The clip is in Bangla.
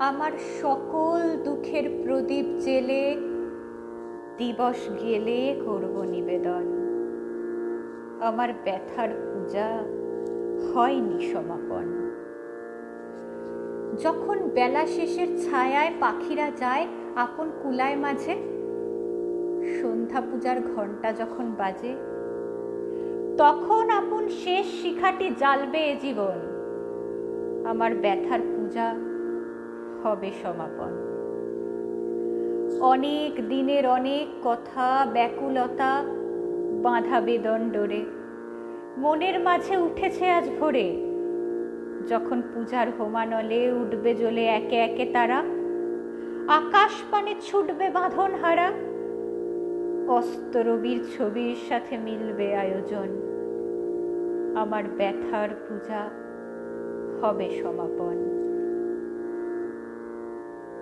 আমার সকল দুঃখের প্রদীপ জেলে, দিবস গেলে করব নিবেদন। আমার ব্যথার পূজা হয়নি সমাপন। যখন বেলা শেষের ছায়ায় পাখিরা যায় আপন কুলায় মাঝে, সন্ধ্যা পূজার ঘণ্টা যখন বাজে, তখন আপন শেষ শিখাটি জ্বালবে জীবন। আমার ব্যথার পূজা হবে সমাপন। অনেক দিনের অনেক কথা, ব্যাকুলতা বাঁধা বেদন ডোরে মনের মাঝে উঠেছে আজ ভোরে। যখন পূজার হোমানলে উঠবে জ্বলে একে একে তারা, আকাশ পানে ছুটবে বাঁধন হারা। অস্তরবীর ছবির সাথে মিলবে আয়োজন। আমার ব্যথার পূজা হবে সমাপন।